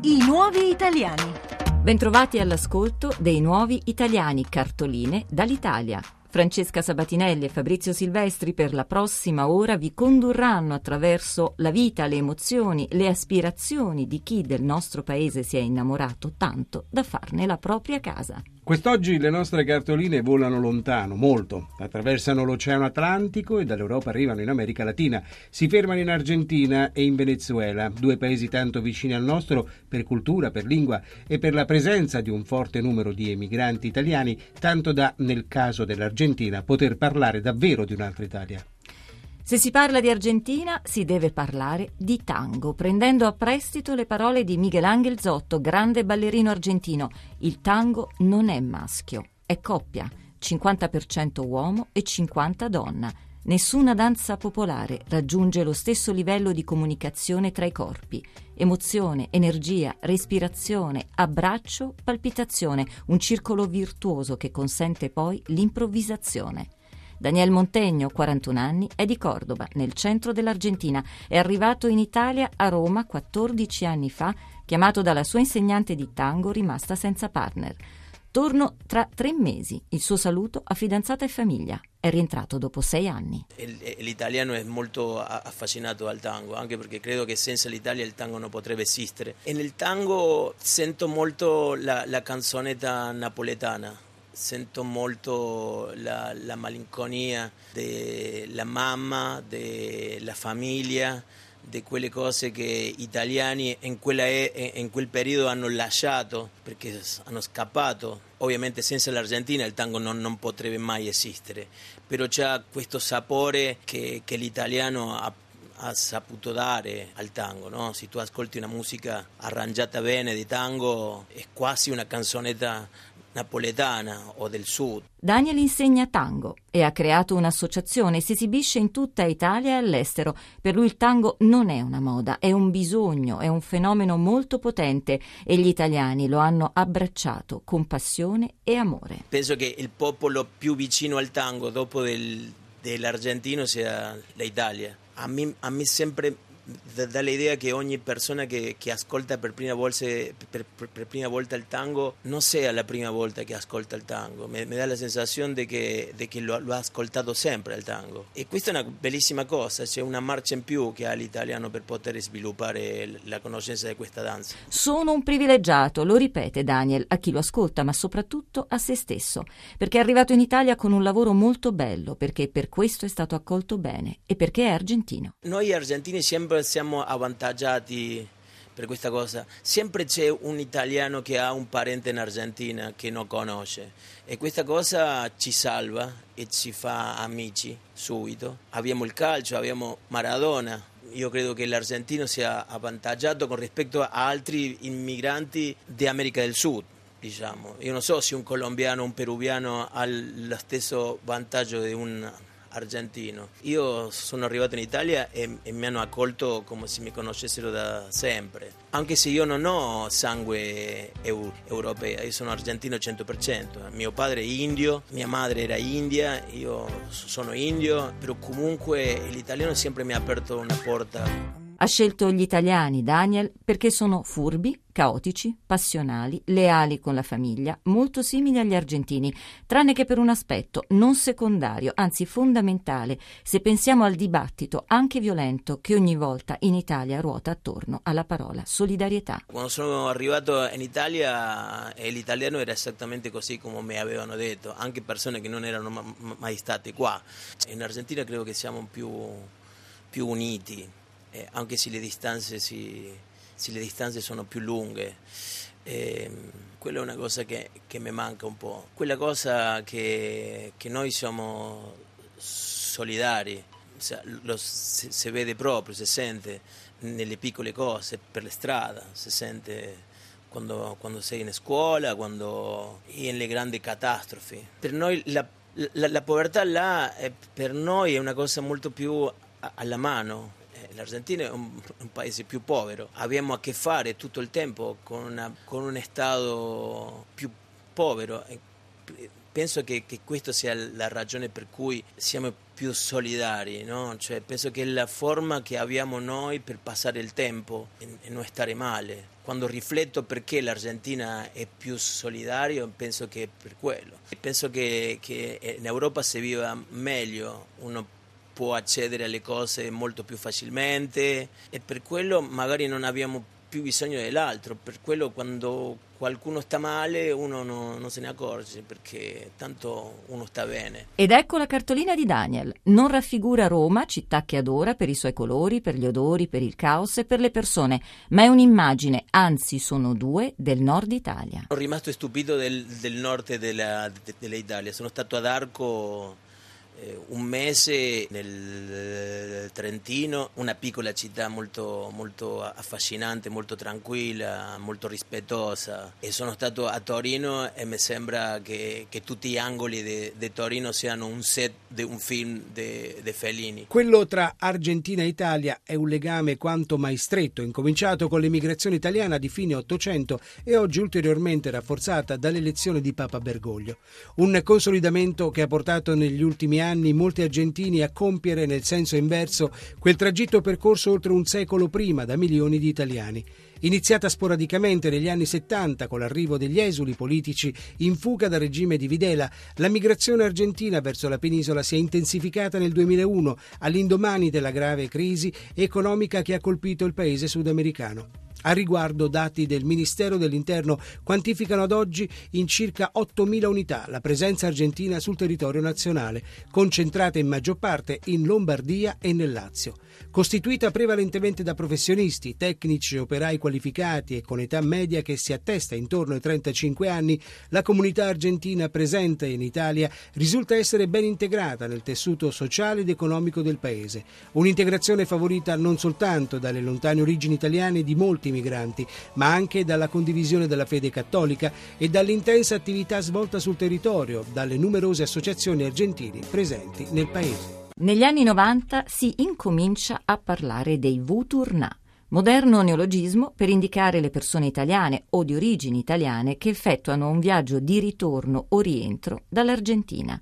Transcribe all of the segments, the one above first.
I nuovi italiani. Bentrovati all'ascolto dei nuovi italiani cartoline dall'Italia. Francesca Sabatinelli e Fabrizio Silvestri per la prossima ora vi condurranno attraverso la vita, le emozioni, le aspirazioni di chi del nostro paese si è innamorato tanto da farne la propria casa. Quest'oggi le nostre cartoline volano lontano, molto, attraversano l'Oceano Atlantico e dall'Europa arrivano in America Latina, si fermano in Argentina e in Venezuela, due paesi tanto vicini al nostro per cultura, per lingua e per la presenza di un forte numero di emigranti italiani, tanto da, nel caso dell'Argentina, poter parlare davvero di un'altra Italia. Se si parla di Argentina si deve parlare di tango, prendendo a prestito le parole di Miguel Ángel Zotto, grande ballerino argentino. Il tango non è maschio, è coppia, 50% uomo e 50% donna. Nessuna danza popolare raggiunge lo stesso livello di comunicazione tra i corpi. Emozione, energia, respirazione, abbraccio, palpitazione, un circolo virtuoso che consente poi l'improvvisazione. Daniel Montegno, 41 anni, è di Cordova, nel centro dell'Argentina. È arrivato in Italia a Roma 14 anni fa, chiamato dalla sua insegnante di tango rimasta senza partner. Torno tra tre mesi. Il suo saluto a fidanzata e famiglia. È rientrato dopo sei anni. L'italiano è molto affascinato dal tango, anche perché credo che senza l'Italia il tango non potrebbe esistere. Nel tango sento molto la, la canzonetta napoletana sento molto la, la malinconia della mamma, della famiglia, di quelle cose che gli italiani in, e, in, quel periodo hanno lasciato perché hanno scappato. Ovviamente senza l'Argentina il tango non, non potrebbe mai esistere, però c'è questo sapore che, che l'italiano ha ha saputo dare al tango. No? Se tu ascolti una musica arrangiata bene di tango, è quasi una canzonetta napoletana o del sud. Daniel insegna tango e ha creato un'associazione, si esibisce in tutta Italia e all'estero. Per lui il tango non è una moda, è un bisogno, è un fenomeno molto potente e gli italiani lo hanno abbracciato con passione e amore. Penso che il popolo più vicino al tango dopo del, dell'argentino sia l'Italia. A me, a me sempre dà l'idea che ogni persona che, che ascolta per prima, volta, per, per, per prima, volta, il tango non sia la prima volta che ascolta il tango, mi, mi dà la sensazione di che, de che lo, lo, ha ascoltato sempre il tango. E questa è una bellissima cosa, c'è una marcia in più che ha l'italiano per poter sviluppare la conoscenza di questa danza. Sono un privilegiato, lo ripete Daniel, a chi lo ascolta, ma soprattutto a se stesso, perché è arrivato in Italia con un lavoro molto bello, perché per questo è stato accolto bene e perché è argentino. Noi argentini sempre siamo avvantaggiati per questa cosa. Sempre c'è un italiano che ha un parente in Argentina che non conosce e questa cosa ci salva e ci fa amici subito. Abbiamo il calcio, abbiamo Maradona. Io credo che l'argentino sia avvantaggiato con rispetto a altri immigranti di del Sud. Diciamo. Io non so se un colombiano o un peruviano ha lo stesso vantaggio di un argentino. Io sono arrivato in Italia e, e, mi hanno accolto come se mi conoscessero da sempre, anche se io non ho sangue eu, europeo, io sono argentino 100%, mio padre è indio, mia madre era india, io sono indio, però comunque l'italiano sempre mi ha aperto una porta ha scelto gli italiani, Daniel, perché sono furbi, caotici, passionali, leali con la famiglia, molto simili agli argentini, tranne che per un aspetto non secondario, anzi fondamentale, se pensiamo al dibattito, anche violento, che ogni volta in Italia ruota attorno alla parola solidarietà. Quando sono arrivato in Italia eh, l'italiano era esattamente così come mi avevano detto, anche persone che non erano mai state qua. In Argentina credo che siamo più, più uniti eh, anche se le, distanze, si, se le distanze sono più lunghe. Eh, quella è una cosa che, che, mi manca un po'. Quella cosa che, che noi siamo solidari, lo, si, si, vede proprio, si sente nelle piccole cose, per le strade, si sente quando, quando sei in scuola, quando nelle grandi catastrofi. Per noi la, la, la povertà là è, per noi è una cosa molto più alla mano, l'Argentina è un, un, paese più povero, abbiamo a che fare tutto il tempo con, una, con un Stato più povero. penso che, che questa sia la ragione per cui siamo più solidari, no? cioè, penso che è la forma che abbiamo noi per passare il tempo e, non stare male. Quando rifletto perché l'Argentina è più solidario, penso che è per quello. Penso che, che in Europa si viva meglio, uno può accedere alle cose molto più facilmente e per quello magari non abbiamo più bisogno dell'altro, per quello quando qualcuno sta male uno no, non se ne accorge perché tanto uno sta bene. Ed ecco la cartolina di Daniel. Non raffigura Roma, città che adora per i suoi colori, per gli odori, per il caos e per le persone, ma è un'immagine, anzi sono due, del nord Italia. Sono rimasto stupito del, del nord della, de, dell'Italia, sono stato ad Arco un mese nel Trentino, una piccola città molto, molto affascinante, molto tranquilla, molto rispettosa e sono stato a Torino e mi sembra che, che tutti gli angoli di Torino siano un set di un film di Fellini. Quello tra Argentina e Italia è un legame quanto mai stretto, incominciato con l'emigrazione italiana di fine Ottocento e oggi ulteriormente rafforzata dall'elezione di Papa Bergoglio. Un consolidamento che ha portato negli ultimi anni anni molti argentini a compiere nel senso inverso quel tragitto percorso oltre un secolo prima da milioni di italiani. Iniziata sporadicamente negli anni 70 con l'arrivo degli esuli politici in fuga dal regime di Videla, la migrazione argentina verso la penisola si è intensificata nel 2001 all'indomani della grave crisi economica che ha colpito il paese sudamericano. A riguardo, dati del Ministero dell'Interno quantificano ad oggi in circa 8.000 unità la presenza argentina sul territorio nazionale, concentrata in maggior parte in Lombardia e nel Lazio. Costituita prevalentemente da professionisti, tecnici e operai qualificati e con età media che si attesta intorno ai 35 anni, la comunità argentina presente in Italia risulta essere ben integrata nel tessuto sociale ed economico del paese. Un'integrazione favorita non soltanto dalle lontane origini italiane di molti migranti, ma anche dalla condivisione della fede cattolica e dall'intensa attività svolta sul territorio dalle numerose associazioni argentine presenti nel paese. Negli anni 90 si incomincia a parlare dei Vuturnà, moderno neologismo per indicare le persone italiane o di origini italiane che effettuano un viaggio di ritorno o rientro dall'Argentina.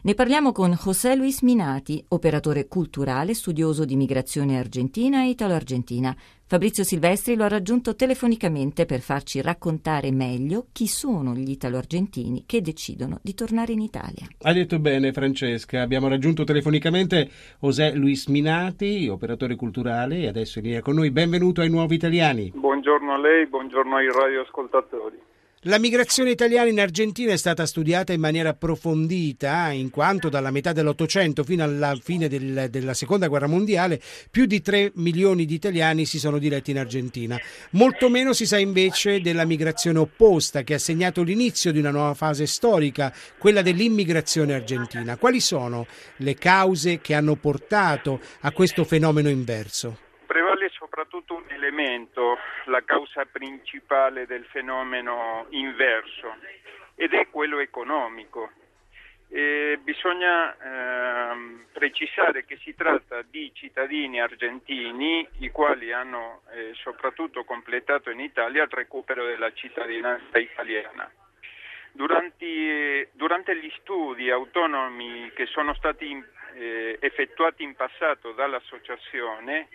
Ne parliamo con José Luis Minati, operatore culturale, studioso di migrazione argentina e italo-argentina. Fabrizio Silvestri lo ha raggiunto telefonicamente per farci raccontare meglio chi sono gli italo-argentini che decidono di tornare in Italia. Hai detto bene Francesca, abbiamo raggiunto telefonicamente José Luis Minati, operatore culturale e adesso in linea con noi. Benvenuto ai nuovi italiani. Buongiorno a lei, buongiorno ai radioascoltatori. La migrazione italiana in Argentina è stata studiata in maniera approfondita, in quanto dalla metà dell'Ottocento fino alla fine del, della Seconda Guerra Mondiale più di 3 milioni di italiani si sono diretti in Argentina. Molto meno si sa invece della migrazione opposta, che ha segnato l'inizio di una nuova fase storica, quella dell'immigrazione argentina. Quali sono le cause che hanno portato a questo fenomeno inverso? Soprattutto un elemento, la causa principale del fenomeno inverso, ed è quello economico. E bisogna eh, precisare che si tratta di cittadini argentini i quali hanno eh, soprattutto completato in Italia il recupero della cittadinanza italiana. Durante, durante gli studi autonomi che sono stati eh, effettuati in passato dall'associazione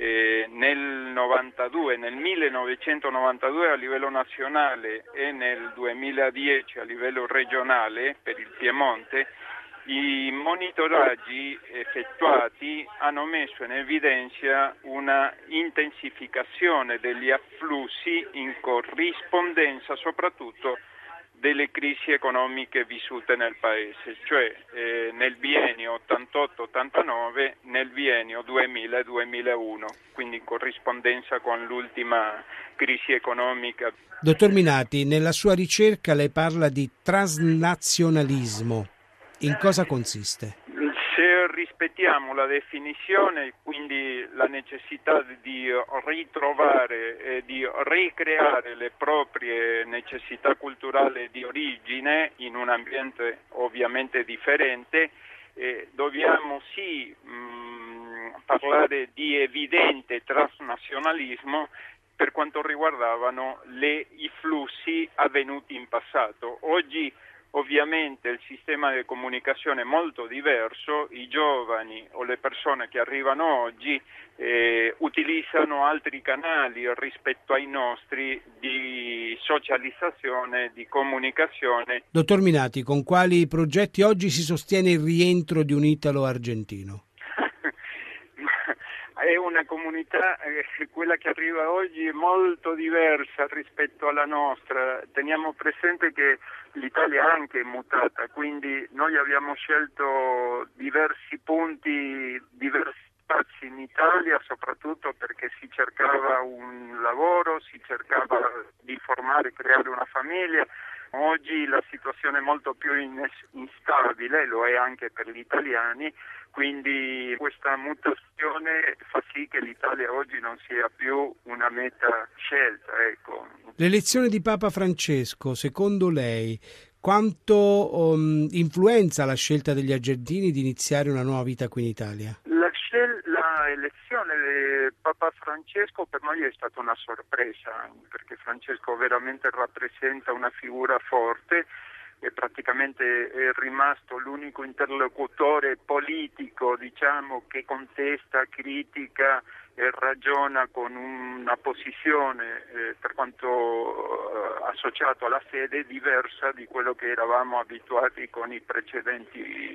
eh, nel, 92, nel 1992 a livello nazionale e nel 2010 a livello regionale per il Piemonte, i monitoraggi effettuati hanno messo in evidenza una intensificazione degli afflussi in corrispondenza soprattutto delle crisi economiche vissute nel Paese, cioè eh, nel biennio 88-89, nel biennio 2000-2001, quindi in corrispondenza con l'ultima crisi economica. Dottor Minati, nella sua ricerca lei parla di transnazionalismo. In cosa consiste? Rispettiamo la definizione, quindi la necessità di ritrovare e di ricreare le proprie necessità culturali di origine in un ambiente ovviamente differente, eh, dobbiamo sì mh, parlare di evidente transnazionalismo per quanto riguardavano le, i flussi avvenuti in passato. Oggi Ovviamente il sistema di comunicazione è molto diverso, i giovani o le persone che arrivano oggi eh, utilizzano altri canali rispetto ai nostri di socializzazione, di comunicazione. Dottor Minati, con quali progetti oggi si sostiene il rientro di un Italo argentino? È una comunità, eh, quella che arriva oggi, molto diversa rispetto alla nostra. Teniamo presente che l'Italia anche è mutata, quindi noi abbiamo scelto diversi punti, diversi spazi in Italia, soprattutto perché si cercava un lavoro, si cercava di formare, creare una famiglia. Oggi la situazione è molto più instabile, lo è anche per gli italiani, quindi questa mutazione fa sì che l'Italia oggi non sia più una meta scelta. Ecco. L'elezione di Papa Francesco, secondo lei, quanto um, influenza la scelta degli argentini di iniziare una nuova vita qui in Italia? Elezione Papa Francesco per noi è stata una sorpresa, perché Francesco veramente rappresenta una figura forte e praticamente è rimasto l'unico interlocutore politico diciamo, che contesta, critica e ragiona con una posizione eh, per quanto eh, associato alla fede diversa di quello che eravamo abituati con i precedenti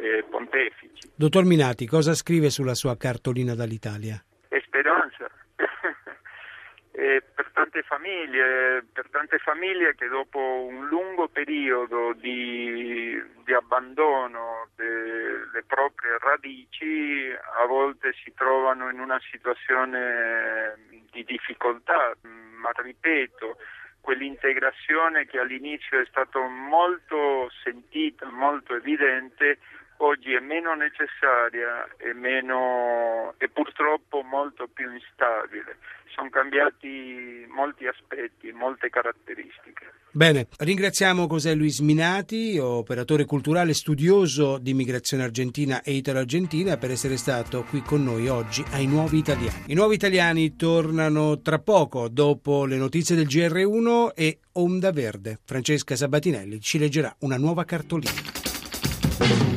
eh, pontefici. Dottor Minati, cosa scrive sulla sua cartolina dall'Italia? È speranza. per tante famiglie, per tante famiglie che dopo un lungo periodo di, di abbandono delle proprie radici a volte si trovano in una situazione di difficoltà, ma ripeto, quell'integrazione che all'inizio è stata molto sentita, molto evidente, oggi è meno necessaria e, meno, e purtroppo molto più instabile. Sono cambiati molti aspetti, molte caratteristiche. Bene, ringraziamo José Luis Minati, operatore culturale studioso di migrazione argentina e italo-argentina, per essere stato qui con noi oggi ai Nuovi Italiani. I Nuovi Italiani tornano tra poco, dopo le notizie del GR1 e Onda Verde. Francesca Sabatinelli ci leggerà una nuova cartolina.